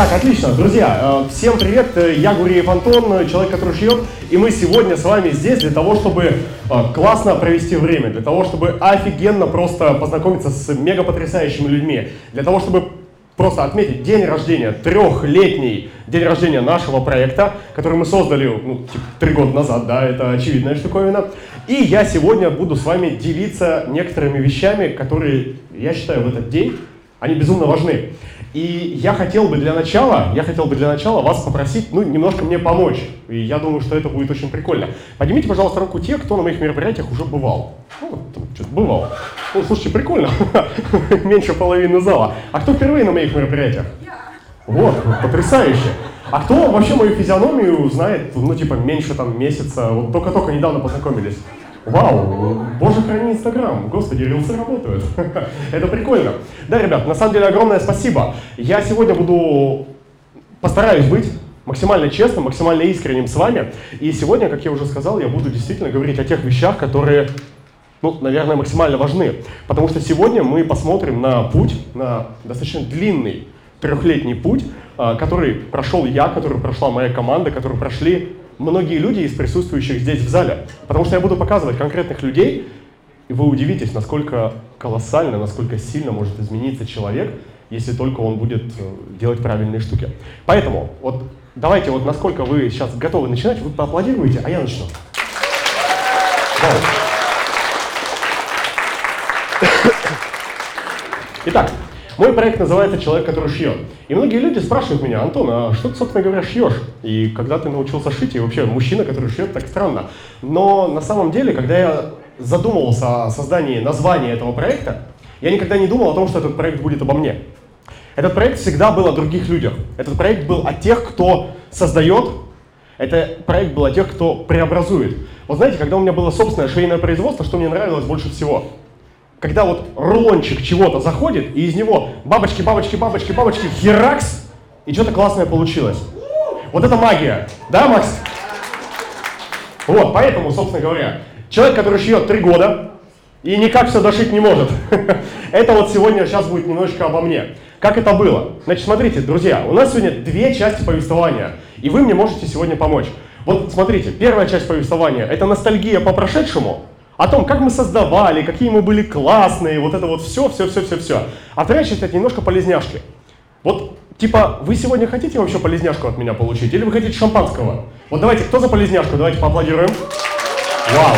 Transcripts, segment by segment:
Так, отлично. Друзья, э, всем привет. Я Гуриев Антон, человек, который шьет. И мы сегодня с вами здесь для того, чтобы э, классно провести время, для того, чтобы офигенно просто познакомиться с мега потрясающими людьми, для того, чтобы просто отметить день рождения, трехлетний день рождения нашего проекта, который мы создали ну, типа, три года назад, да, это очевидная штуковина. И я сегодня буду с вами делиться некоторыми вещами, которые, я считаю, в этот день, они безумно важны. И я хотел бы для начала, я хотел бы для начала вас попросить, ну, немножко мне помочь. И я думаю, что это будет очень прикольно. Поднимите, пожалуйста, руку те, кто на моих мероприятиях уже бывал. Ну, там, что-то бывал. Ну, слушайте, прикольно. Меньше половины зала. А кто впервые на моих мероприятиях? Вот, потрясающе. А кто вообще мою физиономию знает, ну, типа, меньше там месяца, вот только-только недавно познакомились? Вау, боже храни Инстаграм, господи, рилсы работают. Это прикольно. Да, ребят, на самом деле огромное спасибо. Я сегодня буду, постараюсь быть максимально честным, максимально искренним с вами. И сегодня, как я уже сказал, я буду действительно говорить о тех вещах, которые, ну, наверное, максимально важны. Потому что сегодня мы посмотрим на путь, на достаточно длинный трехлетний путь, а, который прошел я, который прошла моя команда, который прошли многие люди из присутствующих здесь в зале. Потому что я буду показывать конкретных людей, и вы удивитесь, насколько колоссально, насколько сильно может измениться человек, если только он будет э, делать правильные штуки. Поэтому, вот давайте, вот насколько вы сейчас готовы начинать, вы поаплодируете, а я начну. Давай. Итак, мой проект называется «Человек, который шьет». И многие люди спрашивают меня, Антон, а что ты, собственно говоря, шьешь? И когда ты научился шить, и вообще мужчина, который шьет, так странно. Но на самом деле, когда я задумывался о создании названия этого проекта, я никогда не думал о том, что этот проект будет обо мне. Этот проект всегда был о других людях. Этот проект был о тех, кто создает. Это проект был о тех, кто преобразует. Вот знаете, когда у меня было собственное швейное производство, что мне нравилось больше всего – когда вот рулончик чего-то заходит, и из него бабочки, бабочки, бабочки, бабочки, херакс, и что-то классное получилось. Вот это магия, да, Макс? Вот, поэтому, собственно говоря, человек, который шьет три года и никак все дошить не может, это вот сегодня, сейчас будет немножечко обо мне. Как это было? Значит, смотрите, друзья, у нас сегодня две части повествования, и вы мне можете сегодня помочь. Вот смотрите, первая часть повествования – это ностальгия по прошедшему, о том, как мы создавали, какие мы были классные, вот это вот все, все, все, все, все. А вторая часть это немножко полезняшки. Вот, типа, вы сегодня хотите вообще полезняшку от меня получить, или вы хотите шампанского? Вот давайте, кто за полезняшку? Давайте поаплодируем. Вау!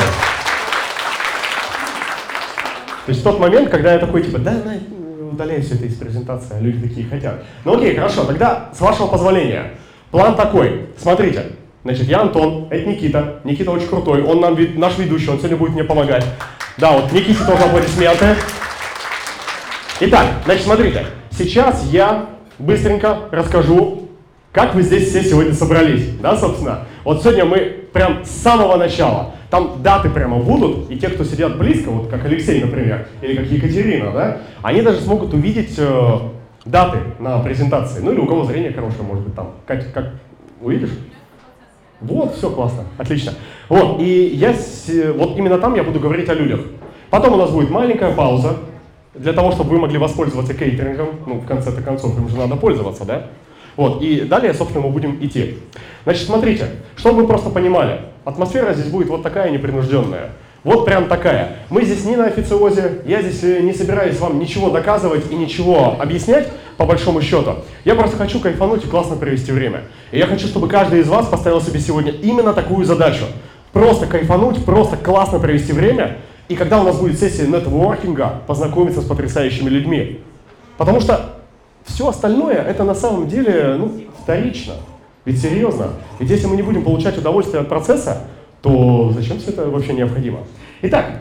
То есть тот момент, когда я такой, типа, да, на, удаляй все это из презентации, а люди такие хотят. Ну окей, хорошо, тогда, с вашего позволения, план такой. Смотрите, Значит, я Антон, это Никита. Никита очень крутой, он нам, наш ведущий, он сегодня будет мне помогать. Да, вот Никите тоже аплодисменты. Итак, значит, смотрите, сейчас я быстренько расскажу, как вы здесь все сегодня собрались, да, собственно. Вот сегодня мы прям с самого начала, там даты прямо будут, и те, кто сидят близко, вот как Алексей, например, или как Екатерина, да, они даже смогут увидеть э, даты на презентации. Ну или у кого зрение хорошее, может быть, там. Как, как увидишь? Вот, все классно, отлично. Вот, и я, вот именно там я буду говорить о людях. Потом у нас будет маленькая пауза, для того, чтобы вы могли воспользоваться кейтерингом, ну, в конце-то концов, им же надо пользоваться, да? Вот, и далее, собственно, мы будем идти. Значит, смотрите, чтобы вы просто понимали, атмосфера здесь будет вот такая непринужденная. Вот прям такая. Мы здесь не на официозе, я здесь э, не собираюсь вам ничего доказывать и ничего объяснять, по большому счету. Я просто хочу кайфануть и классно провести время. И я хочу, чтобы каждый из вас поставил себе сегодня именно такую задачу. Просто кайфануть, просто классно провести время. И когда у нас будет сессия нетворкинга, познакомиться с потрясающими людьми. Потому что все остальное, это на самом деле ну, вторично. Ведь серьезно. Ведь если мы не будем получать удовольствие от процесса, то зачем все это вообще необходимо? Итак,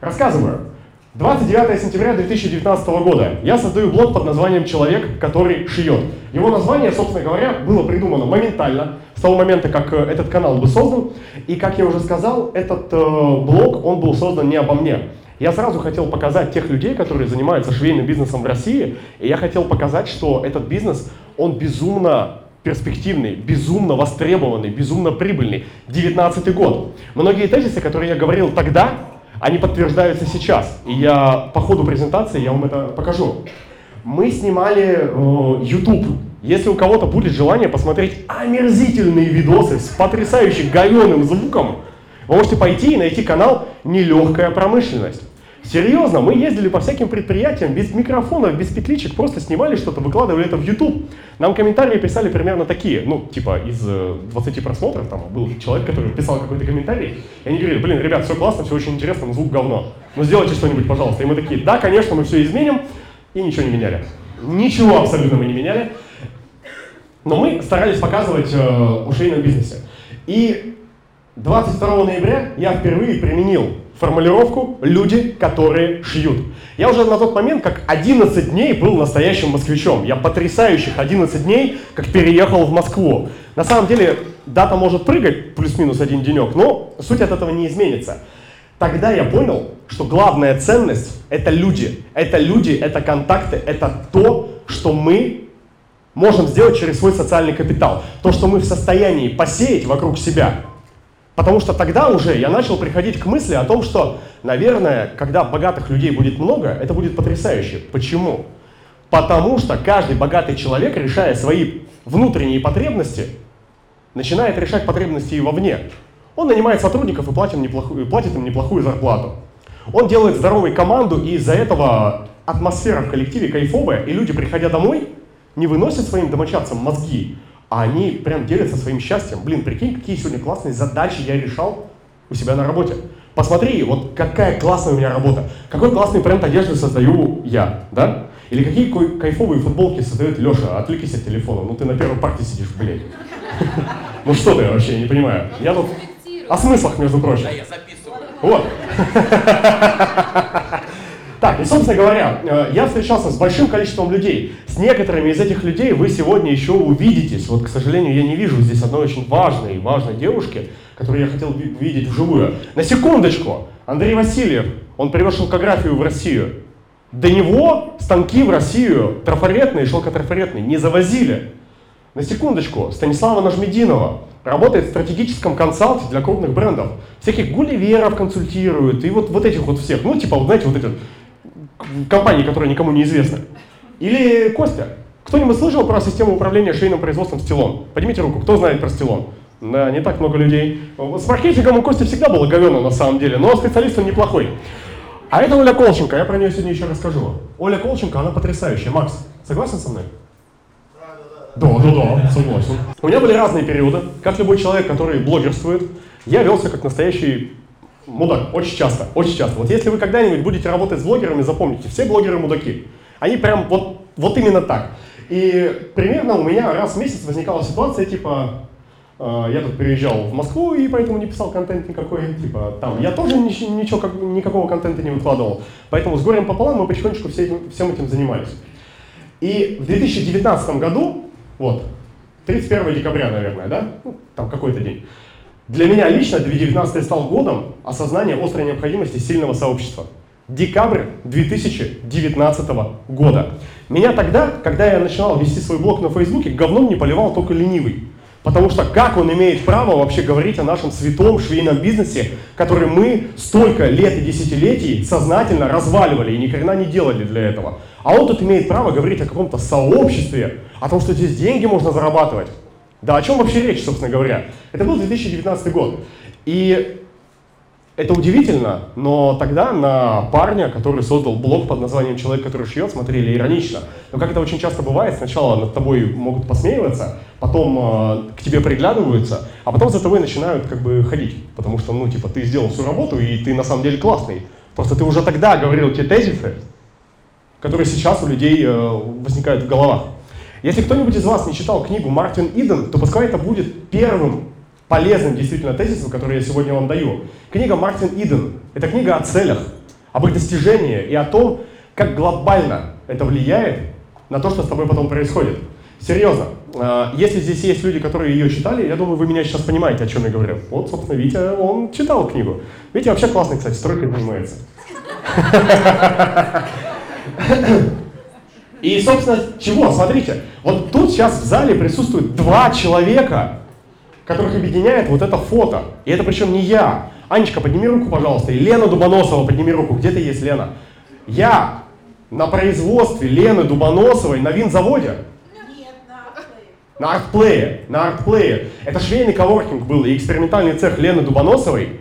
рассказываю. 29 сентября 2019 года я создаю блог под названием «Человек, который шьет». Его название, собственно говоря, было придумано моментально, с того момента, как э, этот канал был создан. И, как я уже сказал, этот э, блог, он был создан не обо мне. Я сразу хотел показать тех людей, которые занимаются швейным бизнесом в России, и я хотел показать, что этот бизнес, он безумно перспективный, безумно востребованный, безумно прибыльный. 19 год. Многие тезисы, которые я говорил тогда, они подтверждаются сейчас. И я по ходу презентации я вам это покажу. Мы снимали э, YouTube. Если у кого-то будет желание посмотреть омерзительные видосы с потрясающе говеным звуком, вы можете пойти и найти канал «Нелегкая промышленность». Серьезно, мы ездили по всяким предприятиям без микрофонов, без петличек, просто снимали что-то, выкладывали это в YouTube. Нам комментарии писали примерно такие, ну, типа из 20 э, просмотров, там был человек, который писал какой-то комментарий, и они говорили, блин, ребят, все классно, все очень интересно, но звук говно. Ну сделайте что-нибудь, пожалуйста. И мы такие, да, конечно, мы все изменим, и ничего не меняли. Ничего абсолютно мы не меняли. Но мы старались показывать э, в швейном бизнесе. И 22 ноября я впервые применил формулировку «люди, которые шьют». Я уже на тот момент, как 11 дней был настоящим москвичом. Я потрясающих 11 дней, как переехал в Москву. На самом деле, дата может прыгать плюс-минус один денек, но суть от этого не изменится. Тогда я понял, что главная ценность — это люди. Это люди, это контакты, это то, что мы можем сделать через свой социальный капитал. То, что мы в состоянии посеять вокруг себя — Потому что тогда уже я начал приходить к мысли о том, что, наверное, когда богатых людей будет много, это будет потрясающе. Почему? Потому что каждый богатый человек, решая свои внутренние потребности, начинает решать потребности и вовне. Он нанимает сотрудников и платит, неплохую, платит им неплохую зарплату. Он делает здоровую команду, и из-за этого атмосфера в коллективе кайфовая, и люди, приходя домой, не выносят своим домочадцам мозги, а они прям делятся своим счастьем. Блин, прикинь, какие сегодня классные задачи я решал у себя на работе. Посмотри, вот какая классная у меня работа, какой классный бренд одежды создаю я, да? Или какие кайфовые футболки создает Леша, отвлекись от телефона, ну ты на первой партии сидишь, блядь. Ну что ты вообще, не понимаю. Я тут о смыслах, между прочим. Да, я записываю. Вот. Так, и, собственно говоря, э, я встречался с большим количеством людей. С некоторыми из этих людей вы сегодня еще увидитесь. Вот, к сожалению, я не вижу здесь одной очень важной, важной девушки, которую я хотел видеть вживую. На секундочку, Андрей Васильев, он привез шелкографию в Россию. До него станки в Россию трафаретные, шелкотрафаретные не завозили. На секундочку, Станислава Нажмединова работает в стратегическом консалте для крупных брендов. Всяких гулливеров консультирует, и вот, вот этих вот всех, ну, типа, вот знаете, вот эти компании, которые никому не известны. Или Костя. Кто-нибудь слышал про систему управления швейным производством стилон? Поднимите руку, кто знает про стилон? Да, не так много людей. С маркетингом у Кости всегда было говено на самом деле, но специалист он неплохой. А это Оля Колченко, я про нее сегодня еще расскажу. Оля Колченко, она потрясающая. Макс, согласен со мной? Да, да, да, согласен. У меня были разные периоды. Как любой человек, который блогерствует, я велся как настоящий Мудак, очень часто, очень часто. Вот если вы когда-нибудь будете работать с блогерами, запомните, все блогеры мудаки. Они прям вот, вот именно так. И примерно у меня раз в месяц возникала ситуация, типа, э, я тут переезжал в Москву и поэтому не писал контент никакой, типа, там, я тоже ничего, ничего как, никакого контента не выкладывал. Поэтому с горем пополам мы потихонечку все этим, всем этим занимались. И в 2019 году, вот, 31 декабря, наверное, да, ну, там какой-то день, для меня лично 2019 стал годом осознания острой необходимости сильного сообщества. Декабрь 2019 года. Меня тогда, когда я начинал вести свой блог на Фейсбуке, говном не поливал только ленивый. Потому что как он имеет право вообще говорить о нашем святом швейном бизнесе, который мы столько лет и десятилетий сознательно разваливали и ни хрена не делали для этого. А он тут имеет право говорить о каком-то сообществе, о том, что здесь деньги можно зарабатывать. Да о чем вообще речь, собственно говоря? Это был 2019 год. И это удивительно, но тогда на парня, который создал блог под названием «Человек, который шьет», смотрели иронично. Но как это очень часто бывает, сначала над тобой могут посмеиваться, потом э, к тебе приглядываются, а потом за тобой начинают как бы ходить. Потому что, ну, типа, ты сделал всю работу, и ты на самом деле классный. Просто ты уже тогда говорил те тезисы, которые сейчас у людей э, возникают в головах. Если кто-нибудь из вас не читал книгу Мартин Иден, то пускай это будет первым полезным действительно тезисом, который я сегодня вам даю. Книга Мартин Иден – это книга о целях, об их достижении и о том, как глобально это влияет на то, что с тобой потом происходит. Серьезно, э, если здесь есть люди, которые ее читали, я думаю, вы меня сейчас понимаете, о чем я говорю. Вот, собственно, Витя, он читал книгу. Витя вообще классный, кстати, стройкой занимается. И, собственно, чего? Смотрите, вот тут сейчас в зале присутствует два человека, которых объединяет вот это фото. И это причем не я. Анечка, подними руку, пожалуйста. И Лена Дубоносова, подними руку. Где ты есть, Лена? Я на производстве Лены Дубоносовой на винзаводе. Нет, на артплее, на артплее. Это швейный коворкинг был и экспериментальный цех Лены Дубоносовой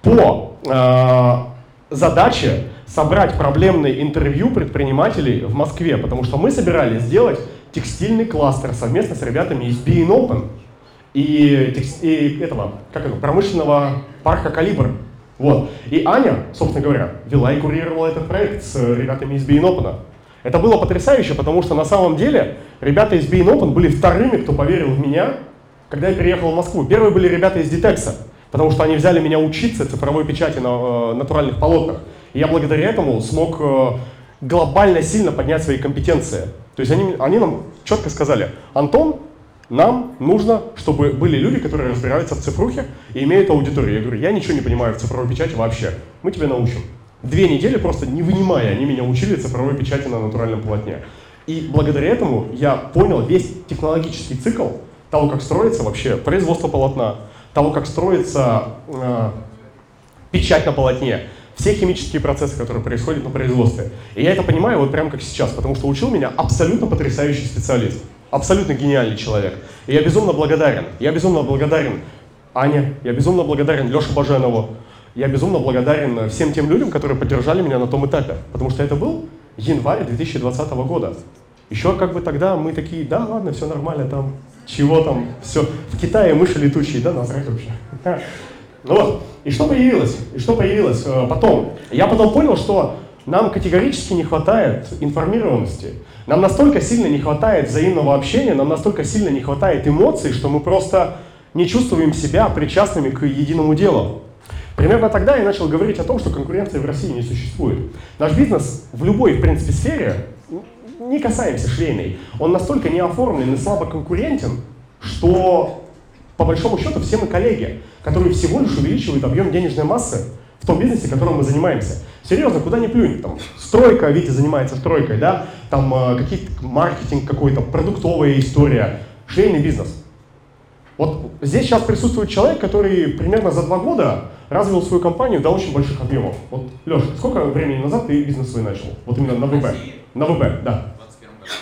по э, задаче собрать проблемные интервью предпринимателей в Москве, потому что мы собирались сделать текстильный кластер совместно с ребятами из Being Open и, и этого, как это, промышленного парка «Калибр». Вот. И Аня, собственно говоря, вела и курировала этот проект с ребятами из Being Open. Это было потрясающе, потому что на самом деле ребята из Being Open были вторыми, кто поверил в меня, когда я переехал в Москву. Первые были ребята из Ditexа, потому что они взяли меня учиться цифровой печати на э, натуральных полотнах. И я благодаря этому смог э, глобально сильно поднять свои компетенции. То есть они, они нам четко сказали, Антон, нам нужно, чтобы были люди, которые разбираются в цифрухе и имеют аудиторию. Я говорю, я ничего не понимаю в цифровой печати вообще, мы тебя научим. Две недели просто не вынимая, они меня учили цифровой печати на натуральном полотне. И благодаря этому я понял весь технологический цикл того, как строится вообще производство полотна, того, как строится э, печать на полотне, все химические процессы, которые происходят на производстве. И я это понимаю вот прямо как сейчас, потому что учил меня абсолютно потрясающий специалист, абсолютно гениальный человек. И я безумно благодарен. Я безумно благодарен Ане, я безумно благодарен Леше Баженову, я безумно благодарен всем тем людям, которые поддержали меня на том этапе, потому что это был январь 2020 года. Еще как бы тогда мы такие, да, ладно, все нормально, там, чего там, все, в Китае мыши летучие, да, насрать вообще. Ну вот, и что появилось? И что появилось э, потом? Я потом понял, что нам категорически не хватает информированности. Нам настолько сильно не хватает взаимного общения, нам настолько сильно не хватает эмоций, что мы просто не чувствуем себя причастными к единому делу. Примерно тогда я начал говорить о том, что конкуренции в России не существует. Наш бизнес в любой, в принципе, сфере, не касаемся швейной, он настолько не оформлен и слабо конкурентен, что по большому счету все мы коллеги, которые всего лишь увеличивают объем денежной массы в том бизнесе, которым мы занимаемся. Серьезно, куда ни плюнь, там, стройка, Витя занимается стройкой, да, там э, какие-то маркетинг какой-то, продуктовая история, швейный бизнес. Вот здесь сейчас присутствует человек, который примерно за два года развил свою компанию до очень больших объемов. Вот, Леша, сколько времени назад ты бизнес свой начал? Вот именно на ВБ. На ВБ, да.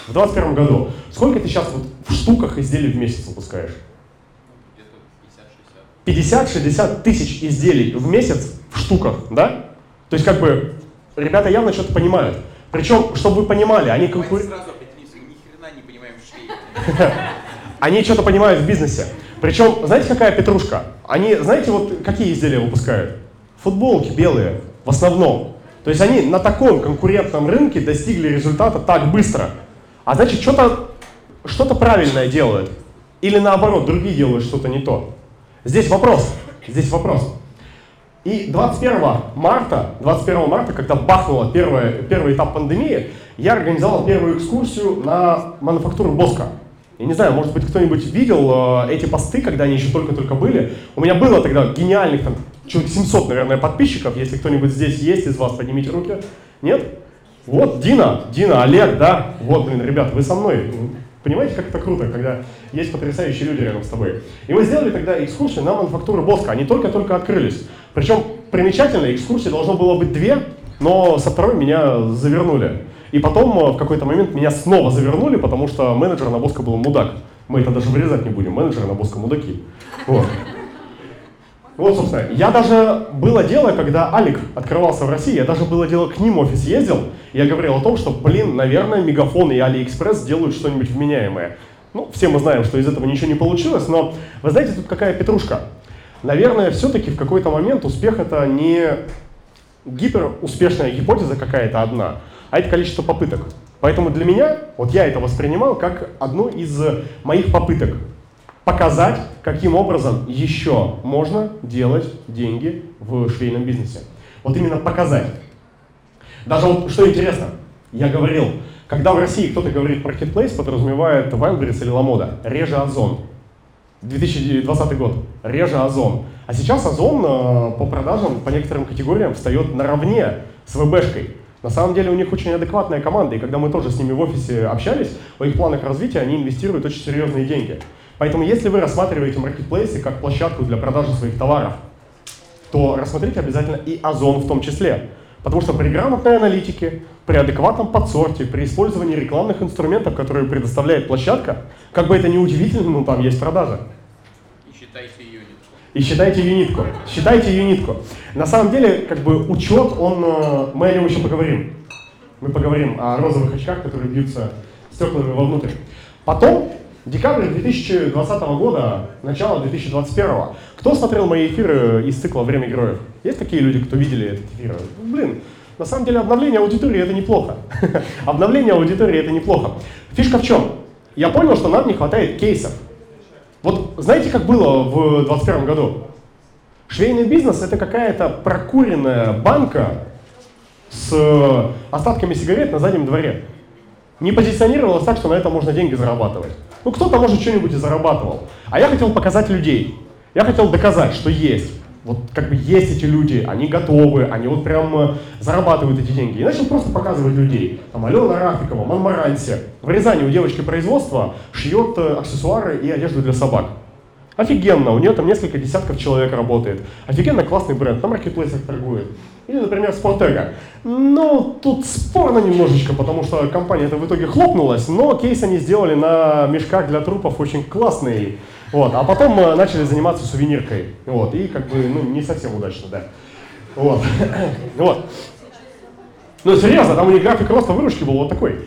В 2021 году. Сколько ты сейчас вот в штуках изделий в месяц выпускаешь? 50-60 тысяч изделий в месяц в штуках, да? То есть как бы ребята явно что-то понимают. Причем, чтобы вы понимали, они конкурируют... Они что-то понимают в бизнесе. Причем, знаете, какая петрушка? Они, знаете, вот какие изделия выпускают? Футболки белые, в основном. То есть они на таком конкурентном рынке достигли результата так быстро. А значит, что-то что правильное делают. Или наоборот, другие делают что-то не то. Здесь вопрос. Здесь вопрос. И 21 марта, 21 марта, когда бахнуло первое, первый этап пандемии, я организовал первую экскурсию на мануфактуру Боска. Я не знаю, может быть, кто-нибудь видел э, эти посты, когда они еще только-только были. У меня было тогда гениальных, там, человек 700, наверное, подписчиков. Если кто-нибудь здесь есть из вас, поднимите руки. Нет? Вот, Дина, Дина, Олег, да. Вот, блин, ребят, вы со мной. Понимаете, как это круто, когда есть потрясающие люди рядом с тобой. И мы сделали тогда экскурсию на мануфактуру Боска. Они только-только открылись. Причем примечательно, экскурсии должно было быть две, но со второй меня завернули. И потом э, в какой-то момент меня снова завернули, потому что менеджер на Боско был мудак. Мы это даже вырезать не будем, менеджеры на Боско мудаки. Вот. Вот, собственно, я даже было дело, когда Алик открывался в России, я даже было дело к ним в офис ездил, я говорил о том, что, блин, наверное, Мегафон и Алиэкспресс сделают что-нибудь вменяемое. Ну, все мы знаем, что из этого ничего не получилось, но вы знаете, тут какая петрушка. Наверное, все-таки в какой-то момент успех это не гиперуспешная гипотеза какая-то одна, а это количество попыток. Поэтому для меня, вот я это воспринимал как одну из моих попыток показать, каким образом еще можно делать деньги в швейном бизнесе. Вот именно показать. Даже вот что интересно, я говорил, когда в России кто-то говорит marketplace, подразумевает Wildberries или Ламода, реже Озон. 2020 год, реже Озон. А сейчас Озон э, по продажам, по некоторым категориям встает наравне с ВБшкой. На самом деле у них очень адекватная команда, и когда мы тоже с ними в офисе общались, о их планах развития, они инвестируют очень серьезные деньги. Поэтому если вы рассматриваете маркетплейсы как площадку для продажи своих товаров, то рассмотрите обязательно и Озон в том числе. Потому что при грамотной аналитике, при адекватном подсорте, при использовании рекламных инструментов, которые предоставляет площадка, как бы это ни удивительно, но там есть продажа. И считайте юнитку. И считайте юнитку. Считайте юнитку. На самом деле, как бы учет, он, э, мы о нем еще поговорим. Мы поговорим о розовых очках, которые бьются стеклами вовнутрь. Потом, декабрь 2020 года, начало 2021. Кто смотрел мои эфиры из цикла «Время героев»? Есть такие люди, кто видели этот эфир? Блин, на самом деле обновление аудитории это неплохо. обновление аудитории это неплохо. Фишка в чем? Я понял, что нам не хватает кейсов. Вот знаете, как было в 2021 году? Швейный бизнес это какая-то прокуренная банка с остатками сигарет на заднем дворе. Не позиционировалось так, что на этом можно деньги зарабатывать. Ну, кто-то, может, что-нибудь и зарабатывал. А я хотел показать людей. Я хотел доказать, что есть. Вот как бы есть эти люди, они готовы, они вот прям э, зарабатывают эти деньги. И начал просто показывать людей. Там Алена Рафикова, Монмаранси. В Рязани у девочки производства шьет э, аксессуары и одежду для собак. Офигенно, у нее там несколько десятков человек работает. Офигенно классный бренд, на маркетплейсах торгует. Или, например, Спортега. Ну, тут спорно немножечко, потому что компания это в итоге хлопнулась, но кейс они сделали на мешках для трупов очень классный. Вот. А потом мы начали заниматься сувениркой. Вот. И как бы, ну, не совсем удачно, да. Вот. вот. Ну, серьезно, там у них график роста выручки был вот такой.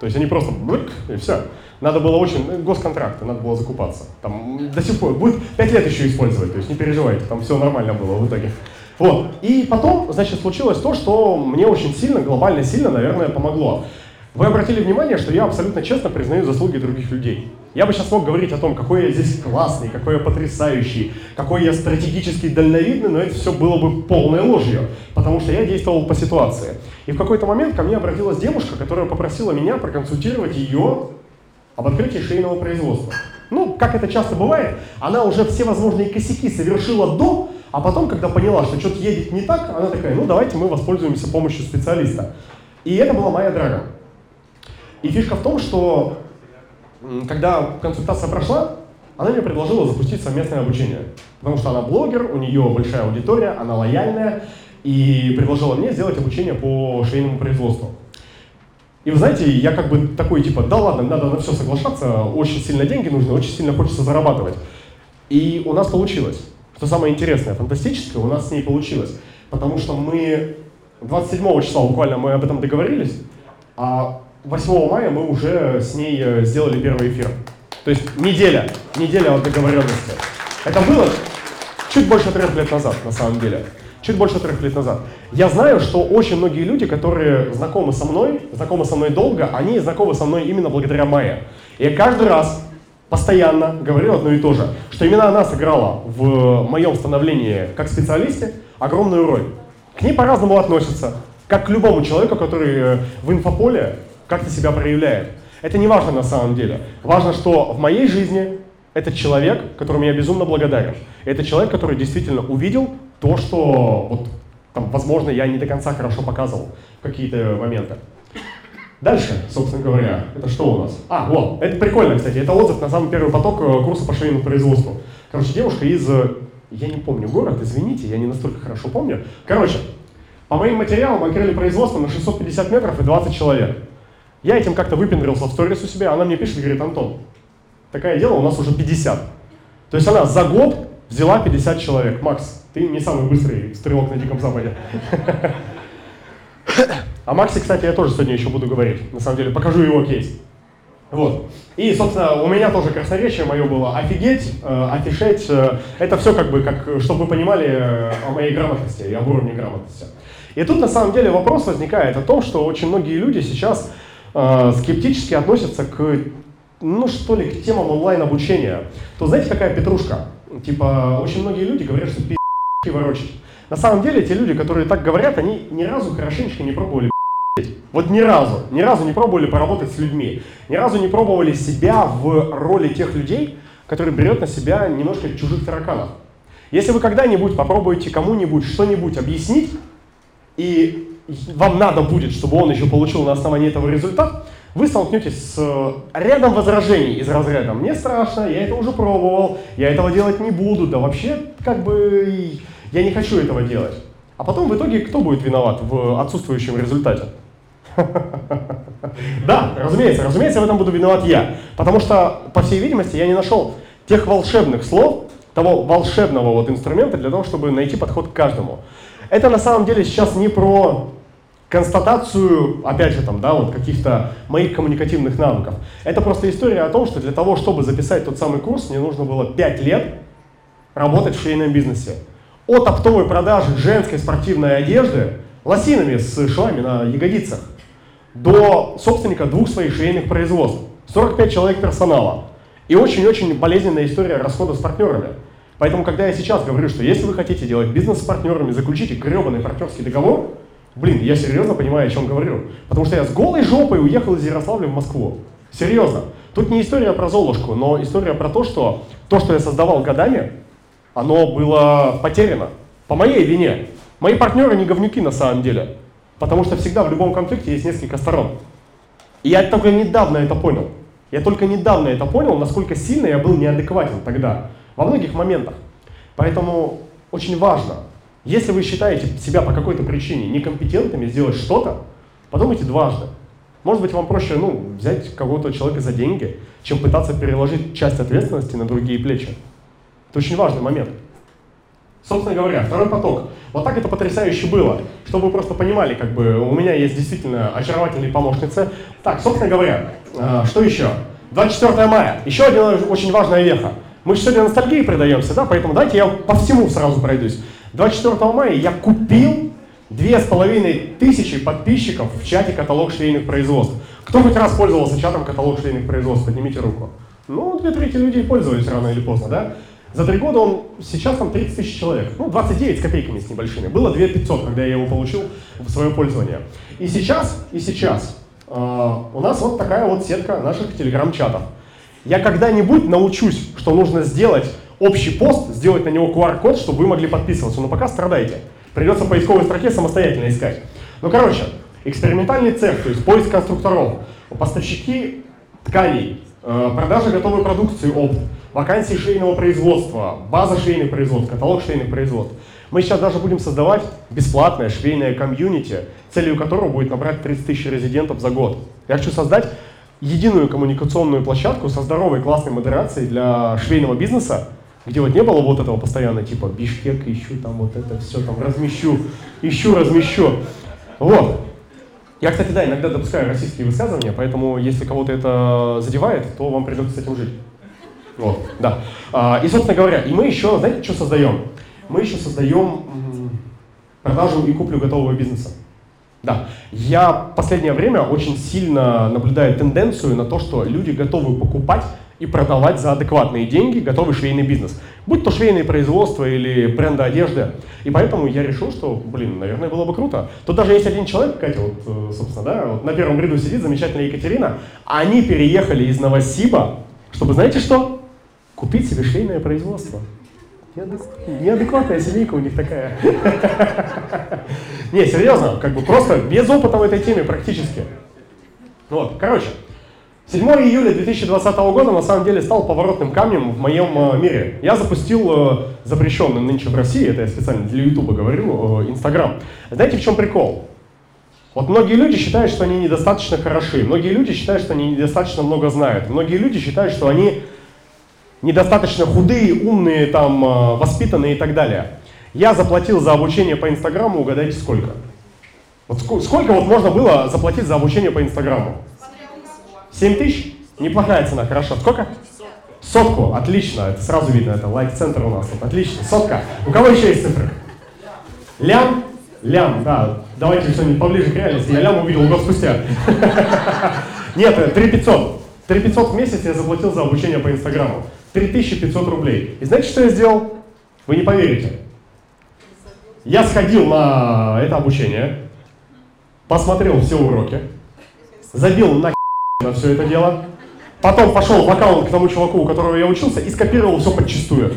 То есть они просто блык, и все. Надо было очень, ну, госконтракты, надо было закупаться. Там до сих пор, будет 5 лет еще использовать, то есть не переживайте, там все нормально было в итоге. Вот. И потом, значит, случилось то, что мне очень сильно, глобально сильно, наверное, помогло. Вы обратили внимание, что я абсолютно честно признаю заслуги других людей. Я бы сейчас мог говорить о том, какой я здесь классный, какой я потрясающий, какой я стратегически дальновидный, но это все было бы полной ложью, потому что я действовал по ситуации. И в какой-то момент ко мне обратилась девушка, которая попросила меня проконсультировать ее об открытии шейного производства. Ну, как это часто бывает, она уже все возможные косяки совершила до, а потом, когда поняла, что что-то едет не так, она такая, ну давайте мы воспользуемся помощью специалиста. И это была моя драга. И фишка в том, что когда консультация прошла, она мне предложила запустить совместное обучение. Потому что она блогер, у нее большая аудитория, она лояльная, и предложила мне сделать обучение по швейному производству. И вы знаете, я как бы такой, типа, да ладно, надо на все соглашаться, очень сильно деньги нужны, очень сильно хочется зарабатывать. И у нас получилось. Что самое интересное, фантастическое, у нас с ней получилось. Потому что мы 27 числа буквально мы об этом договорились, а 8 мая мы уже с ней э, сделали первый эфир. То есть неделя, неделя от договоренности. Это было чуть больше трех лет назад, на самом деле. Чуть больше трех лет назад. Я знаю, что очень многие люди, которые знакомы со мной, знакомы со мной долго, они знакомы со мной именно благодаря Майе. И каждый раз постоянно говорю одно и то же, что именно она сыграла в моем становлении как специалисте огромную роль. К ней по-разному относятся, как к любому человеку, который э, в инфополе как-то себя проявляет. Это не важно на самом деле. Важно, что в моей жизни этот человек, которому я безумно благодарен. Это человек, который действительно увидел то, что, вот, там, возможно, я не до конца хорошо показывал какие-то моменты. Дальше, собственно говоря, это что у нас? А, вот, это прикольно, кстати, это отзыв на самый первый поток э, курса по швейному производству. Короче, девушка из, э, я не помню город, извините, я не настолько хорошо помню. Короче, по моим материалам открыли производство на 650 метров и 20 человек. Я этим как-то выпендрился в сторис у себя, она мне пишет и говорит, Антон, такое дело, у нас уже 50. То есть она за год взяла 50 человек. Макс, ты не самый быстрый стрелок на Диком Западе. О Максе, кстати, я тоже сегодня еще буду говорить. На самом деле, покажу его кейс. Вот. И, собственно, у меня тоже красноречие мое было офигеть, э, офишеть. Э, это все как бы, как, чтобы вы понимали э, о моей грамотности и об уровне грамотности. И тут на самом деле вопрос возникает о том, что очень многие люди сейчас э, скептически относятся к, ну что ли, к темам онлайн-обучения. То знаете, какая петрушка? Типа, очень многие люди говорят, что пи*** ворочать. На самом деле, те люди, которые так говорят, они ни разу хорошенечко не пробовали вот ни разу, ни разу не пробовали поработать с людьми, ни разу не пробовали себя в роли тех людей, которые берет на себя немножко чужих тараканов. Если вы когда-нибудь попробуете кому-нибудь что-нибудь объяснить, и вам надо будет, чтобы он еще получил на основании этого результат, вы столкнетесь с рядом возражений из разряда «мне страшно, я это уже пробовал, я этого делать не буду, да вообще как бы я не хочу этого делать». А потом в итоге кто будет виноват в отсутствующем результате? Да, разумеется, разумеется, в этом буду виноват я. Потому что, по всей видимости, я не нашел тех волшебных слов, того волшебного вот инструмента для того, чтобы найти подход к каждому. Это на самом деле сейчас не про констатацию, опять же, там, да, вот каких-то моих коммуникативных навыков. Это просто история о том, что для того, чтобы записать тот самый курс, мне нужно было 5 лет работать в швейном бизнесе. От оптовой продажи женской спортивной одежды лосинами с швами на ягодицах до собственника двух своих швейных производств. 45 человек персонала. И очень-очень болезненная история расхода с партнерами. Поэтому, когда я сейчас говорю, что если вы хотите делать бизнес с партнерами, заключите гребаный партнерский договор, блин, я серьезно понимаю, о чем говорю. Потому что я с голой жопой уехал из Ярославля в Москву. Серьезно. Тут не история про Золушку, но история про то, что то, что я создавал годами, оно было потеряно. По моей вине. Мои партнеры не говнюки на самом деле. Потому что всегда в любом конфликте есть несколько сторон. И я только недавно это понял. Я только недавно это понял, насколько сильно я был неадекватен тогда. Во многих моментах. Поэтому очень важно, если вы считаете себя по какой-то причине некомпетентными сделать что-то, подумайте дважды. Может быть, вам проще ну, взять кого-то человека за деньги, чем пытаться переложить часть ответственности на другие плечи. Это очень важный момент. Собственно говоря, второй поток. Вот так это потрясающе было. Чтобы вы просто понимали, как бы у меня есть действительно очаровательные помощницы. Так, собственно говоря, э, что еще? 24 мая. Еще один очень важная веха. Мы же сегодня ностальгии предаемся, да, поэтому давайте я по всему сразу пройдусь. 24 мая я купил две с половиной тысячи подписчиков в чате «Каталог швейных производств». Кто хоть раз пользовался чатом «Каталог швейных производств»? Поднимите руку. Ну, две трети людей пользовались рано или поздно, да? За три года он, сейчас там 30 тысяч человек, ну 29 с копейками с небольшими. Было 2 500, когда я его получил в свое пользование. И сейчас, и сейчас э, у нас вот такая вот сетка наших телеграм-чатов. Я когда-нибудь научусь, что нужно сделать общий пост, сделать на него QR-код, чтобы вы могли подписываться, но пока страдаете. Придется в поисковой строке самостоятельно искать. Ну, короче, экспериментальный цех, то есть поиск конструкторов, поставщики тканей, э, продажа готовой продукции, опт, вакансии швейного производства, база швейных производств, каталог швейных производств. Мы сейчас даже будем создавать бесплатное швейное комьюнити, целью которого будет набрать 30 тысяч резидентов за год. Я хочу создать единую коммуникационную площадку со здоровой классной модерацией для швейного бизнеса, где вот не было вот этого постоянно типа Бишкек, ищу там вот это все, там размещу, ищу, размещу. Вот. Я, кстати, да, иногда допускаю российские высказывания, поэтому если кого-то это задевает, то вам придется с этим жить. Вот, да. А, и, собственно говоря, и мы еще, знаете, что создаем? Мы еще создаем продажу и куплю готового бизнеса. Да, я в последнее время очень сильно наблюдаю тенденцию на то, что люди готовы покупать и продавать за адекватные деньги готовый швейный бизнес. Будь то швейное производство или бренды одежды. И поэтому я решил, что, блин, наверное, было бы круто. Тут даже есть один человек, Катя, вот, э, собственно, да, вот на первом ряду сидит замечательная Екатерина. Они переехали из Новосиба, чтобы, знаете что? купить себе швейное производство. Неадекватная семейка у них такая. Не, серьезно, как бы просто без опыта в этой теме практически. Вот, короче, 7 июля 2020 года на самом деле стал поворотным камнем в моем э, мире. Я запустил э, запрещенный нынче в России, это я специально для Ютуба говорю, э, Инстаграм. Знаете, в чем прикол? Вот многие люди считают, что они недостаточно хороши, многие люди считают, что они недостаточно много знают, многие люди считают, что они недостаточно худые, умные, там, воспитанные и так далее. Я заплатил за обучение по Инстаграму, угадайте сколько? Вот сколько вот можно было заплатить за обучение по Инстаграму? 7 тысяч? Неплохая цена, хорошо. Сколько? Сотку, отлично, это сразу видно, это лайк-центр у нас тут, отлично, сотка. У кого еще есть цифры? Лям? Лям, да, давайте что-нибудь поближе к реальности, я лям увидел год спустя. Нет, 3500. 3500 в месяц я заплатил за обучение по Инстаграму. 3500 рублей. И знаете, что я сделал? Вы не поверите. Я сходил на это обучение, посмотрел все уроки, забил на на все это дело, потом пошел в к тому чуваку, у которого я учился, и скопировал все подчистую.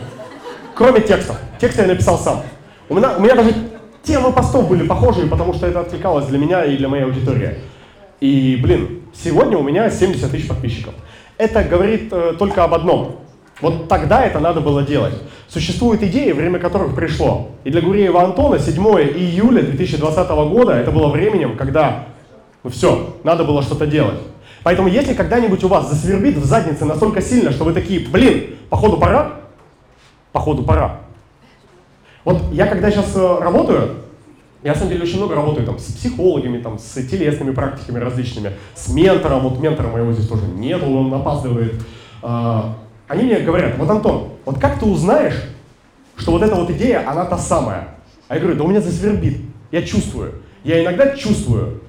Кроме текстов. Текст я написал сам. У меня, у меня даже темы постов были похожие, потому что это отвлекалось для меня и для моей аудитории. И, блин, сегодня у меня 70 тысяч подписчиков. Это говорит э, только об одном. Вот тогда это надо было делать. Существуют идеи, время которых пришло. И для Гуреева Антона 7 июля 2020 года это было временем, когда ну все, надо было что-то делать. Поэтому если когда-нибудь у вас засвербит в заднице настолько сильно, что вы такие, блин, походу пора, походу пора. Вот я когда сейчас э, работаю, я, на самом деле, очень много работаю там, с психологами, там, с телесными практиками различными, с ментором. Вот ментора моего здесь тоже нет, он опаздывает. А, они мне говорят, вот, Антон, вот как ты узнаешь, что вот эта вот идея, она та самая? А я говорю, да у меня засвербит, я чувствую. Я иногда чувствую.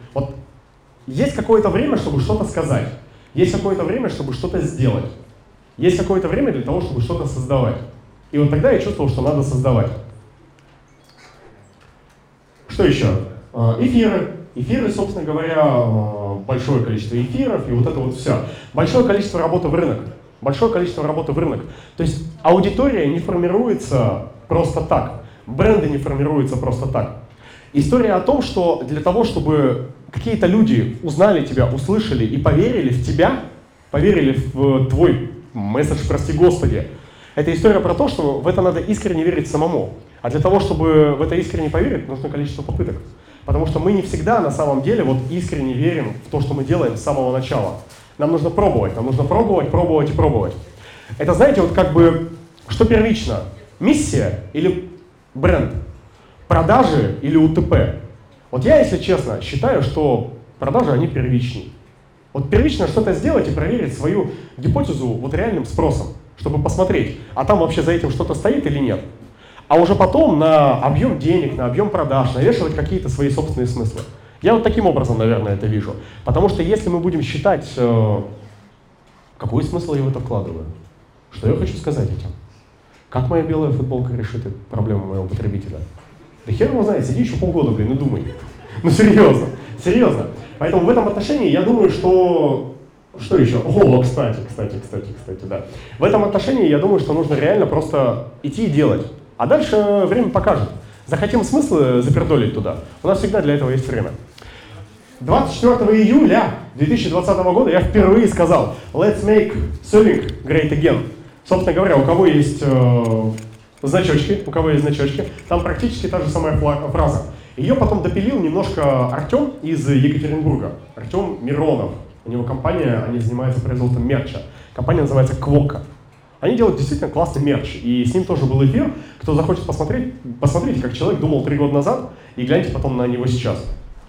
Есть какое-то время, чтобы что-то сказать. Есть какое-то время, чтобы что-то сделать. Есть какое-то время для того, чтобы что-то создавать. И вот тогда я чувствовал, что надо создавать. Что еще? А, эфиры. Эфиры, собственно говоря, а, большое количество эфиров и вот это вот все. Большое количество работы в рынок. Большое количество работы в рынок. То есть аудитория не формируется просто так. Бренды не формируются просто так. История о том, что для того, чтобы какие-то люди узнали тебя, услышали и поверили в тебя, поверили в твой месседж, прости Господи, это история про то, что в это надо искренне верить самому. А для того, чтобы в это искренне поверить, нужно количество попыток. Потому что мы не всегда на самом деле вот искренне верим в то, что мы делаем с самого начала. Нам нужно пробовать, нам нужно пробовать, пробовать и пробовать. Это, знаете, вот как бы, что первично? Миссия или бренд? Продажи или УТП? Вот я, если честно, считаю, что продажи, они первичнее. Вот первично что-то сделать и проверить свою гипотезу вот реальным спросом, чтобы посмотреть, а там вообще за этим что-то стоит или нет а уже потом на объем денег, на объем продаж навешивать какие-то свои собственные смыслы. Я вот таким образом, наверное, это вижу. Потому что если мы будем считать, э, какой смысл я в это вкладываю, что я хочу сказать этим, как моя белая футболка решит проблему моего потребителя, да хер его знает, сиди еще полгода, блин, и думай. Ну серьезно, серьезно. Поэтому в этом отношении я думаю, что... Что еще? О, кстати, кстати, кстати, кстати, да. В этом отношении я думаю, что нужно реально просто идти и делать. А дальше время покажет. Захотим смыслы запердолить туда, у нас всегда для этого есть время. 24 июля 2020 года я впервые сказал «Let's make sewing great again». Собственно говоря, у кого есть э, значочки, у кого есть значочки, там практически та же самая фраза. Ее потом допилил немножко Артем из Екатеринбурга, Артем Миронов. У него компания, они занимаются производством мерча. Компания называется Квока. Они делают действительно классный мерч, и с ним тоже был эфир. Кто захочет посмотреть, посмотрите, как человек думал три года назад, и гляньте потом на него сейчас.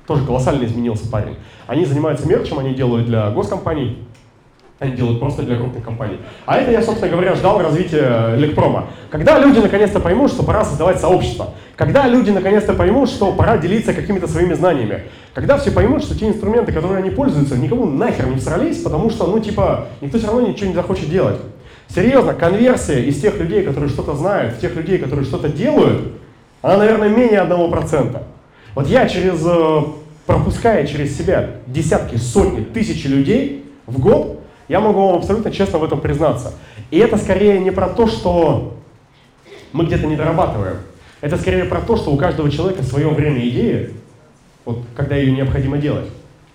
Тоже колоссально изменился парень. Они занимаются мерчем, они делают для госкомпаний, они делают просто для крупных компаний. А это я, собственно говоря, ждал развития Лекпрома. Когда люди наконец-то поймут, что пора создавать сообщество, когда люди наконец-то поймут, что пора делиться какими-то своими знаниями, когда все поймут, что те инструменты, которые они пользуются, никому нахер не всрались, потому что, ну, типа, никто все равно ничего не захочет делать. Серьезно, конверсия из тех людей, которые что-то знают, в тех людей, которые что-то делают, она, наверное, менее одного процента. Вот я через, э, пропуская через себя десятки, сотни, тысячи людей в год, я могу вам абсолютно честно в этом признаться. И это скорее не про то, что мы где-то не дорабатываем. Это скорее про то, что у каждого человека свое время идеи, вот когда ее необходимо делать.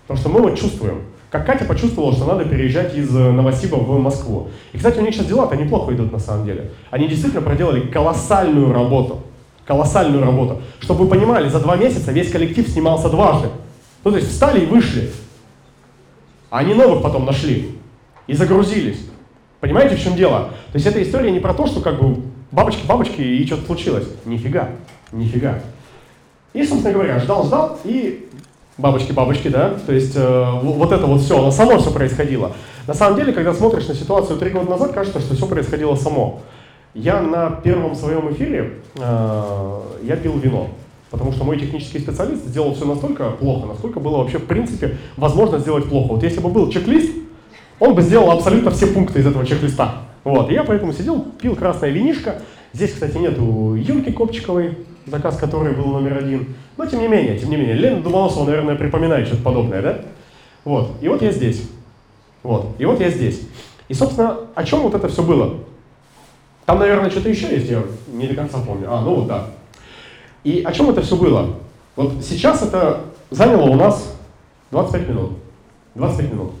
Потому что мы вот чувствуем, как Катя почувствовала, что надо переезжать из э, Новосиба в Москву. И, кстати, у них сейчас дела-то неплохо идут на самом деле. Они действительно проделали колоссальную работу. Колоссальную работу. Чтобы вы понимали, за два месяца весь коллектив снимался дважды. Ну, то есть встали и вышли. А они новых потом нашли. И загрузились. Понимаете, в чем дело? То есть эта история не про то, что как бы бабочки-бабочки и что-то случилось. Нифига. Нифига. И, собственно говоря, ждал-ждал, и бабочки-бабочки, да, то есть э, вот это вот все, оно само все происходило. На самом деле, когда смотришь на ситуацию три года назад, кажется, что все происходило само. Я на первом своем эфире, э, я пил вино, потому что мой технический специалист сделал все настолько плохо, насколько было вообще в принципе возможно сделать плохо. Вот если бы был чек-лист, он бы сделал абсолютно все пункты из этого чек-листа. Вот, и я поэтому сидел, пил красное винишко. Здесь, кстати, нету Юльки Копчиковой, заказ который был номер один. Но тем не менее, тем не менее, Лена Думоносова, наверное, припоминает что-то подобное, да? Вот, и вот я здесь. Вот, и вот я здесь. И, собственно, о чем вот это все было? Там, наверное, что-то еще есть, я не до конца помню. А, ну вот, да. И о чем это все было? Вот сейчас это заняло у нас 25 минут. 25 минут.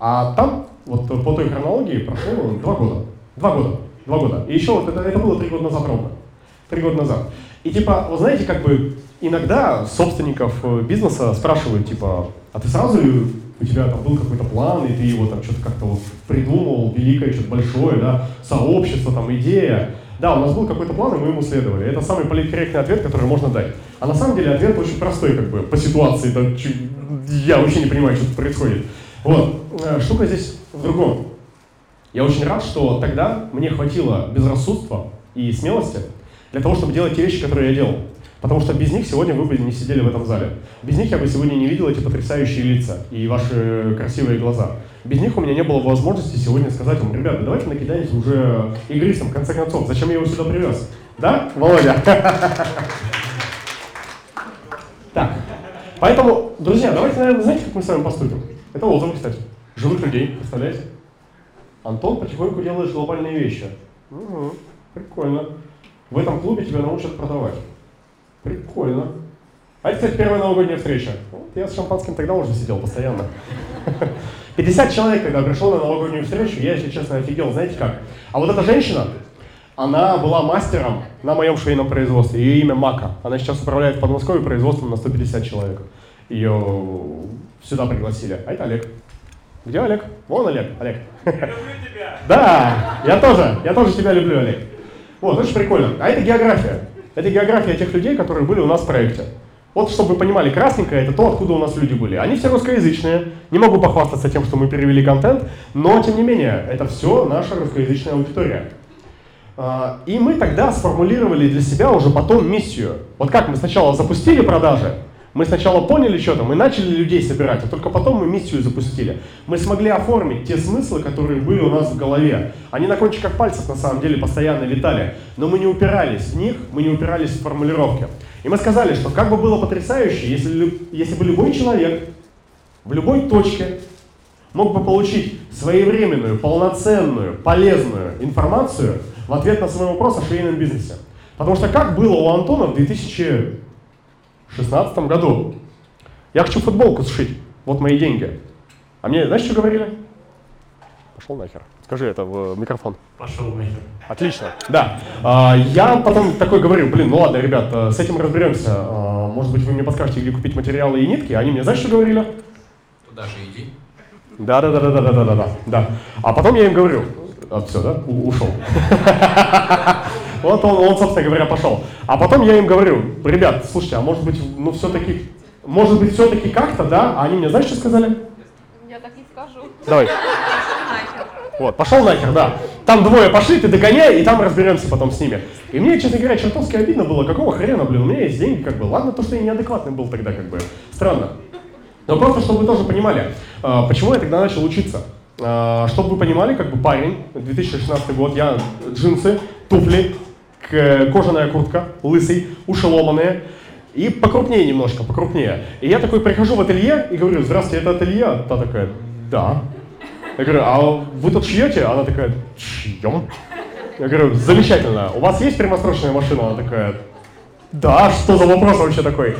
А там, вот по той хронологии, прошло 2 года. Два года. Два года. И еще вот это, это было три года назад ровно. Три года назад. И типа, вы знаете, как бы иногда собственников э, бизнеса спрашивают, типа, а ты сразу у тебя там был какой-то план, и ты его там что-то как-то вот придумал, великое, что-то большое, да, сообщество, там, идея. Да, у нас был какой-то план, и мы ему следовали. Это самый политкорректный ответ, который можно дать. А на самом деле ответ очень простой, как бы, по ситуации. Да, я вообще не понимаю, что происходит. Вот. Э, штука здесь в другом. Я очень рад, что тогда мне хватило безрассудства и смелости для того, чтобы делать те вещи, которые я делал. Потому что без них сегодня вы бы не сидели в этом зале. Без них я бы сегодня не видел эти потрясающие лица и ваши красивые глаза. Без них у меня не было возможности сегодня сказать вам, ребята, давайте накидаемся уже игристом, в конце концов. Зачем я его сюда привез? Да, Володя? Так, поэтому, друзья, давайте, наверное, знаете, как мы с вами поступим? Это лозунг, кстати. Живых людей, представляете? Антон потихоньку делает глобальные вещи. Угу, прикольно. В этом клубе тебя научат продавать. Прикольно. А это, кстати, первая новогодняя встреча. Вот я с шампанским тогда уже сидел постоянно. 50 человек, когда пришел на новогоднюю встречу, я, если честно, офигел. Знаете как? А вот эта женщина, она была мастером на моем швейном производстве. Ее имя Мака. Она сейчас управляет в Подмосковье производством на 150 человек. Ее сюда пригласили. А это Олег. Где Олег? Вон Олег. Олег. Я люблю тебя. Да, я тоже. Я тоже тебя люблю, Олег. Вот, очень прикольно. А это география. Это география тех людей, которые были у нас в проекте. Вот, чтобы вы понимали, красненькое – это то, откуда у нас люди были. Они все русскоязычные. Не могу похвастаться тем, что мы перевели контент, но, тем не менее, это все наша русскоязычная аудитория. А, и мы тогда сформулировали для себя уже потом миссию. Вот как мы сначала запустили продажи, мы сначала поняли что-то, мы начали людей собирать, а только потом мы миссию запустили. Мы смогли оформить те смыслы, которые были у нас в голове. Они на кончиках пальцев на самом деле постоянно летали, но мы не упирались в них, мы не упирались в формулировки. И мы сказали, что как бы было потрясающе, если, если бы любой человек в любой точке мог бы получить своевременную, полноценную, полезную информацию в ответ на свой вопрос о швейном бизнесе. Потому что как было у Антона в 2000 2016 году. Я хочу футболку сшить, вот мои деньги. А мне, знаешь, что говорили? Пошел нахер. Скажи это в микрофон. Пошел нахер. Отлично, да. А, я потом такой говорю, блин, ну ладно, ребят, э, с этим разберемся. А, может быть, вы мне подскажете, где купить материалы и нитки? Они мне, знаешь, что говорили? Туда же иди. Да, да, да, да, да, да, да, да, да. А потом я им говорю, а, все, да, У- ушел. Вот он, он, собственно говоря, пошел. А потом я им говорю, ребят, слушайте, а может быть, ну все-таки, может быть, все-таки как-то, да? А они мне, знаешь, что сказали? Я так не скажу. Давай. Вот, пошел нахер, да. Там двое пошли, ты догоняй, и там разберемся потом с ними. И мне, честно говоря, чертовски обидно было, какого хрена, блин, у меня есть деньги, как бы. Ладно, то, что я неадекватный был тогда, как бы. Странно. Но просто, чтобы вы тоже понимали, а, почему я тогда начал учиться. А, чтобы вы понимали, как бы парень, 2016 год, я джинсы, туфли, кожаная куртка, лысый, уши ломаные, и покрупнее немножко, покрупнее. И я такой прихожу в ателье и говорю, здравствуйте, это ателье? Та такая, да. Я говорю, а вы тут шьете? Она такая, шьем. Я говорю, замечательно. У вас есть прямосрочная машина? Она такая, да, что за вопрос вообще такой?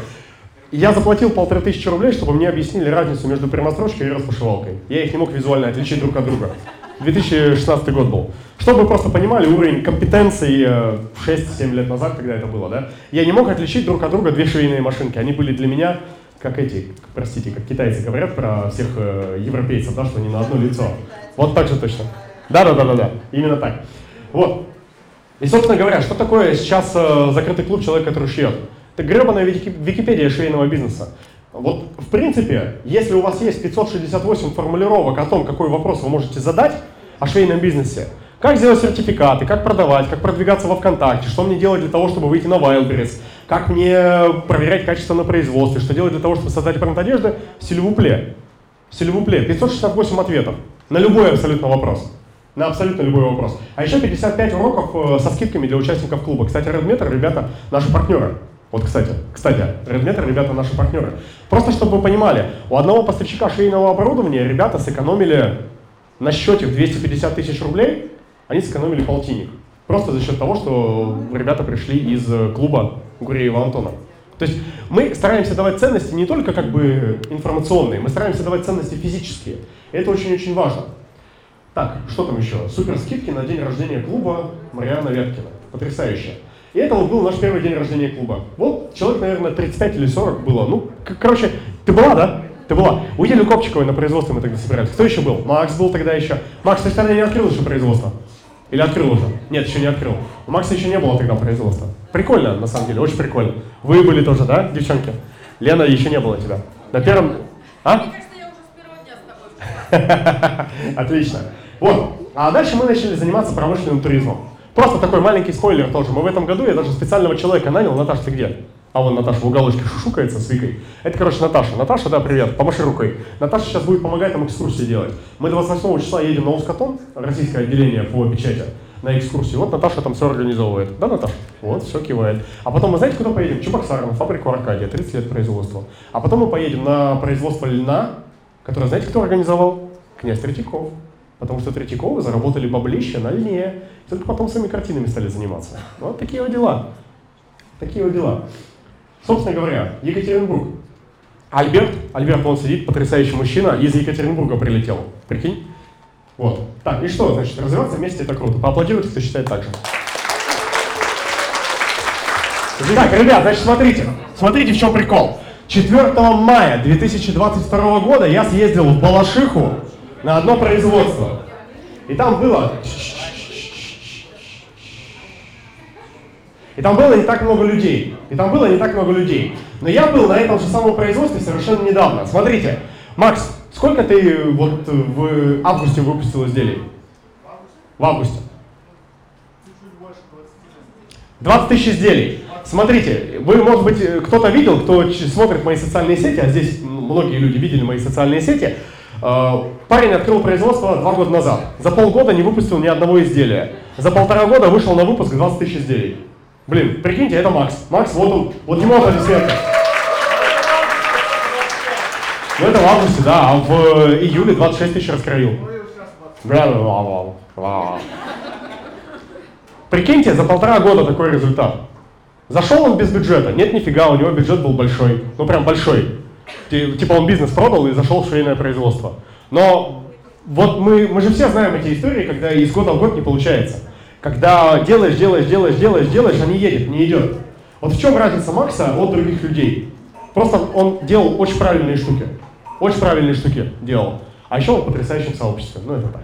Я заплатил полторы тысячи рублей, чтобы мне объяснили разницу между прямострочкой и распашивалкой. Я их не мог визуально отличить друг от друга. 2016 год был. Чтобы вы просто понимали уровень компетенции э, 6-7 лет назад, когда это было, да, я не мог отличить друг от друга две швейные машинки. Они были для меня как эти, простите, как китайцы говорят про всех э, европейцев, да, что они на одно лицо. Вот так же точно. Да-да-да-да-да, именно так. Вот. И, собственно говоря, что такое сейчас э, закрытый клуб человек, который шьет? Это гребаная Вики- Википедия швейного бизнеса. Вот, в принципе, если у вас есть 568 формулировок о том, какой вопрос вы можете задать о швейном бизнесе, как сделать сертификаты, как продавать, как продвигаться во ВКонтакте, что мне делать для того, чтобы выйти на Wildberries, как мне проверять качество на производстве, что делать для того, чтобы создать бренд одежды, сильвупле. Сильвупле. 568 ответов на любой абсолютно вопрос. На абсолютно любой вопрос. А еще 55 уроков э, со скидками для участников клуба. Кстати, Redmeter, ребята, наши партнеры. Вот, кстати, кстати, Redmeter, ребята, наши партнеры. Просто чтобы вы понимали, у одного поставщика швейного оборудования ребята сэкономили на счете в 250 тысяч рублей, они сэкономили полтинник. Просто за счет того, что ребята пришли из э, клуба Гуреева Антона. То есть мы стараемся давать ценности не только как бы информационные, мы стараемся давать ценности физические. И это очень-очень важно. Так, что там еще? Супер скидки на день рождения клуба Мариана Веткина. Потрясающе. И это вот был наш первый день рождения клуба. Вот человек, наверное, 35 или 40 было. Ну, короче, ты была, да? Ты была. У Ели Копчиковой на производстве мы тогда собирались. Кто еще был? Макс был тогда еще. Макс, ты тогда не открыл еще производство? Или открыл уже? Нет, еще не открыл. У Макса еще не было тогда производства. Прикольно, на самом деле, очень прикольно. Вы были тоже, да, девчонки? Лена, еще не было тебя. На первом... А? Мне кажется, я уже с первого дня с тобой была. Отлично. Вот. А дальше мы начали заниматься промышленным туризмом. Просто такой маленький спойлер тоже. Мы в этом году, я даже специального человека нанял. Наташа, ты где? А вон Наташа в уголочке шушукается с Викой. Это, короче, Наташа. Наташа, да, привет, помаши рукой. Наташа сейчас будет помогать нам экскурсии делать. Мы 28 числа едем на Ускатон, российское отделение по печати, на экскурсию. Вот Наташа там все организовывает. Да, Наташа? Вот, все кивает. А потом мы знаете, куда поедем? Чебоксар, на фабрику Аркадия, 30 лет производства. А потом мы поедем на производство льна, которое, знаете, кто организовал? Князь Третьяков. Потому что Третьяковы заработали баблище на льне. Только потом своими картинами стали заниматься. Вот такие вот дела. Такие вот дела. Собственно говоря, Екатеринбург. Альберт, Альберт, он сидит, потрясающий мужчина, из Екатеринбурга прилетел. Прикинь? Вот. Так, и что, значит, развиваться вместе это круто. Поаплодируйте, кто считает так же. Так, ребят, значит, смотрите. Смотрите, в чем прикол. 4 мая 2022 года я съездил в Балашиху на одно производство. И там было... И там было не так много людей. И там было не так много людей. Но я был на этом же самом производстве совершенно недавно. Смотрите, Макс, сколько ты вот в августе выпустил изделий? В августе. 20 тысяч изделий. Смотрите, вы, может быть, э, кто-то видел, кто смотрит мои социальные сети, а здесь многие люди видели мои социальные сети. Э, Парень открыл производство два года назад. За полгода не выпустил ни одного изделия. За полтора года вышел на выпуск 20 тысяч изделий. Блин, прикиньте, это Макс. Макс, вот он, вот ему аплодисменты. Ну это в августе, да, а в э, июле 26 тысяч раскроил. Прикиньте, за полтора года такой результат. Зашел он без бюджета. Нет, нифига, у него бюджет был большой. Ну, прям большой. Ти- Типа он бизнес продал и зашел в швейное производство. Но вот мы, мы же все знаем эти истории, когда из года в год не получается. Когда делаешь, делаешь, делаешь, делаешь, делаешь, а не едет, не идет. Вот в чем разница Макса от других людей? Просто он делал очень правильные штуки. Очень правильные штуки делал. А еще он в потрясающем сообществе. Ну, это так.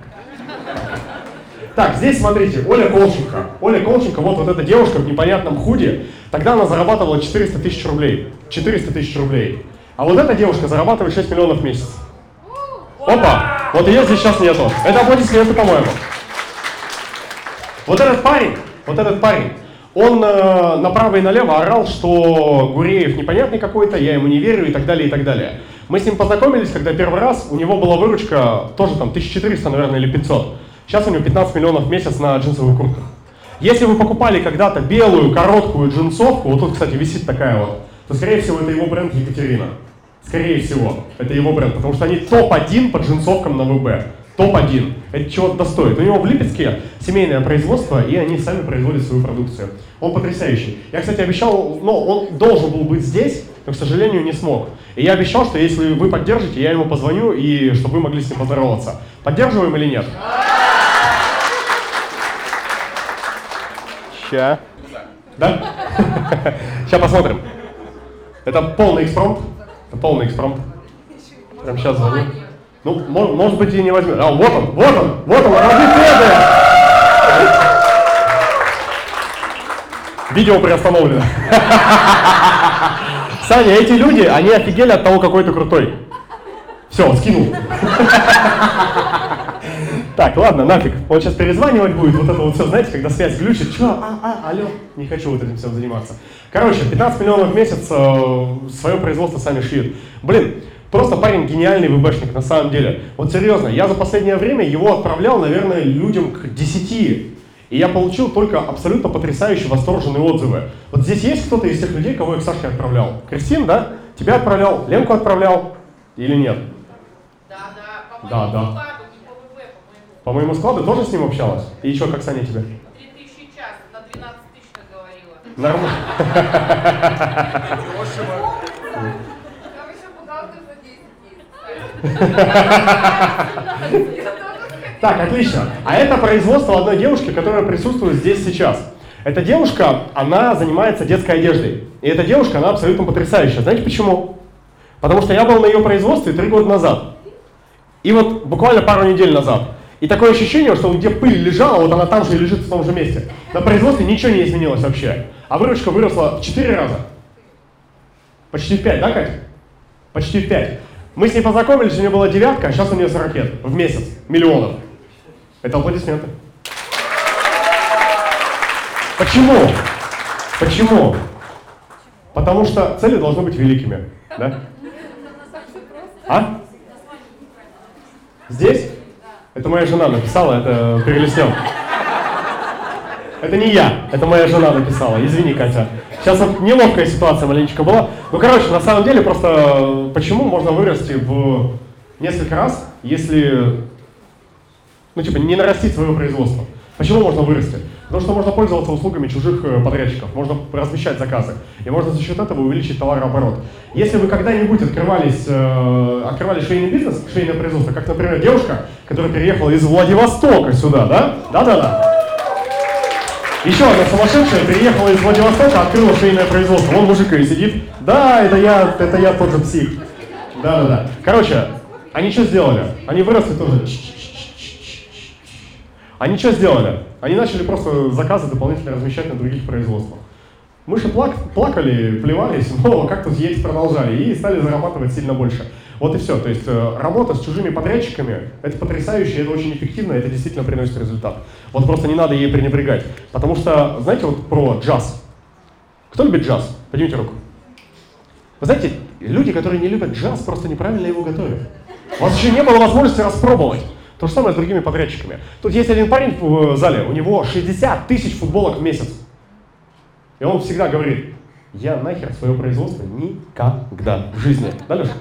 Так, здесь смотрите, Оля Колченко. Оля Колченко, вот, вот эта девушка в непонятном худе, тогда она зарабатывала 400 тысяч рублей. 400 тысяч рублей. А вот эта девушка зарабатывает 6 миллионов в месяц. Опа! Вот ее здесь сейчас нету. Это аплодисменты, по-моему. Вот этот парень, вот этот парень, он э, направо и налево орал, что Гуреев непонятный какой-то, я ему не верю и так далее, и так далее. Мы с ним познакомились, когда первый раз, у него была выручка тоже там 1400, наверное, или 500. Сейчас у него 15 миллионов в месяц на джинсовых куртках. Если вы покупали когда-то белую короткую джинсовку, вот тут, кстати, висит такая вот, то, скорее всего, это его бренд Екатерина. Скорее всего, это его бренд, потому что они топ-1 по джинсовкам на ВБ. Топ-1. Это чего-то стоит. У него в Липецке семейное производство, и они сами производят свою продукцию. Он потрясающий. Я, кстати, обещал, ну, он должен был быть здесь, но, к сожалению, не смог. И я обещал, что если вы поддержите, я ему позвоню, и чтобы вы могли с ним поздороваться. Поддерживаем или нет? Ща. Да? Сейчас посмотрим. Это полный экспромт. Это полный экспромт. Прям сейчас звоню. Ну, мо- может быть и не возьмет. А, вот он, вот он, вот он, аплодисменты! Видео приостановлено. Саня, эти люди, они офигели от того, какой ты крутой. Все, скинул. Так, ладно, нафиг. Он сейчас перезванивать будет, вот это вот все, знаете, когда связь глючит. Че, а, а, алло, не хочу вот этим всем заниматься. Короче, 15 миллионов в месяц э, свое производство сами шьют. Блин, просто парень гениальный ВБшник, на самом деле. Вот серьезно, я за последнее время его отправлял, наверное, людям к 10. И я получил только абсолютно потрясающие, восторженные отзывы. Вот здесь есть кто-то из тех людей, кого я к Сашке отправлял? Кристин, да? Тебя отправлял? Ленку отправлял? Или нет? Да, да, Да, да. складу, не по ВП, по-моему. По моему складу тоже с ним общалась? И еще как Саня тебе? 3000 час, на 12 тысяч наговорила. Нормально. Там еще бухгалтер за 10 есть. Я тоже хотела. Так, отлично. А это производство одной девушки, которая присутствует здесь сейчас. Эта девушка, она занимается детской одеждой. И эта девушка, она абсолютно потрясающая. Знаете почему? Потому что я был на ее производстве три года назад. И вот буквально пару недель назад. И такое ощущение, что где пыль лежала, вот она там же и лежит в том же месте. На производстве ничего не изменилось вообще. А выручка выросла в 4 раза. Почти в 5, да, Катя? Почти в 5. Мы с ней познакомились, у нее была девятка, а сейчас у нее 40 лет в месяц. Миллионов. Это аплодисменты. Почему? Почему? Потому что цели должны быть великими. Да? А? Здесь? Это моя жена написала, это перелеснем. Это не я, это моя жена написала. Извини, Катя. Сейчас вот неловкая ситуация маленечко была. Ну, короче, на самом деле, просто почему можно вырасти в несколько раз, если, ну, типа, не нарастить свое производство? Почему можно вырасти? Потому что можно пользоваться услугами чужих э, подрядчиков, можно размещать заказы, и можно за счет этого увеличить товарооборот. Если вы когда-нибудь открывались, э, открывали швейный бизнес, швейное производство, как, например, девушка, которая переехала из Владивостока сюда, да? Да-да-да. Еще одна сумасшедшая переехала из Владивостока, открыла швейное производство. Вон мужик и сидит. Да, это я, это я тот же псих. Да-да-да. Короче, они что сделали? Они выросли тоже. Они что сделали? Они начали просто заказы дополнительно размещать на других производствах. Мыши плак, плакали, плевались, но как-то есть продолжали и стали зарабатывать сильно больше. Вот и все. То есть э, работа с чужими подрядчиками – это потрясающе, это очень эффективно, это действительно приносит результат. Вот просто не надо ей пренебрегать. Потому что, знаете, вот про джаз. Кто любит джаз? Поднимите руку. Вы знаете, люди, которые не любят джаз, просто неправильно его готовят. У вас еще не было возможности распробовать. То же самое с другими подрядчиками. Тут есть один парень в зале, у него 60 тысяч футболок в месяц. И он всегда говорит, я нахер свое производство никогда в жизни. Да, Леша?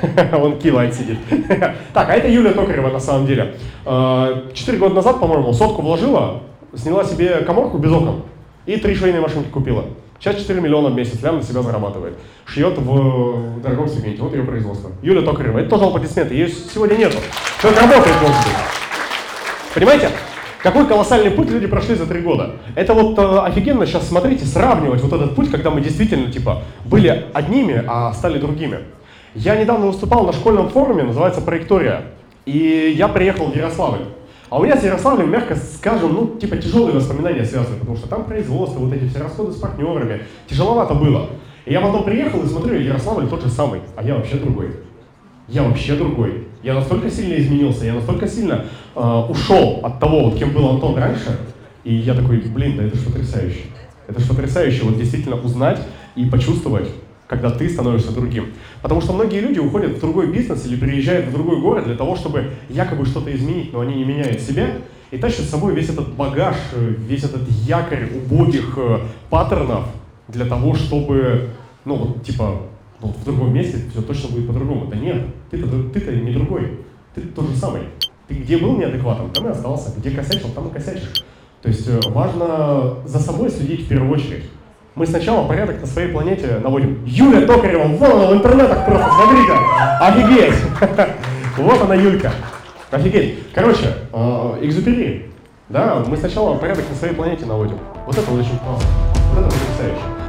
Он кивает, сидит. Так, а это Юлия Токарева на самом деле. Э, четыре года назад, по-моему, сотку вложила, сняла себе коморку без окон и три швейные машинки купила. Сейчас 4 миллиона в месяц прямо на себя зарабатывает. Шьет в дорогом сегменте. Вот ее производство. Юлия Токарева. Это тоже аплодисменты. Ее сегодня нету. Человек работает, может быть. Понимаете? Какой колоссальный путь люди прошли за три года. Это вот э, офигенно сейчас смотрите, сравнивать вот этот путь, когда мы действительно типа были одними, а стали другими. Я недавно выступал на школьном форуме, называется «Проектория», и я приехал в Ярославль. А у меня с Ярославлем, мягко скажем, ну, типа тяжелые воспоминания связаны, потому что там производство, вот эти все расходы с партнерами, тяжеловато было. И я потом приехал и смотрю, Ярославль тот же самый, а я вообще другой. Я вообще другой. Я настолько сильно изменился, я настолько сильно э, ушел от того, вот, кем был Антон раньше, и я такой, блин, да это же потрясающе. Это же потрясающе, вот действительно узнать и почувствовать, когда ты становишься другим. Потому что многие люди уходят в другой бизнес или переезжают в другой город для того, чтобы якобы что-то изменить, но они не меняют себя и тащат с собой весь этот багаж, весь этот якорь убогих э, паттернов для того, чтобы, ну типа, ну, в другом месте все точно будет по-другому. Да нет, ты-то, ты-то не другой, ты тот же самый. Ты где был неадекватом, там и остался. Где косячил, там и косячишь. То есть э, важно за собой следить в первую очередь. Мы сначала порядок на своей планете наводим. Юля Токарева, вон она в интернетах просто, смотрите, офигеть. Вот она Юлька, офигеть. Короче, э, экзупери, да, мы сначала порядок на своей планете наводим. Вот это очень классно, вот это потрясающе.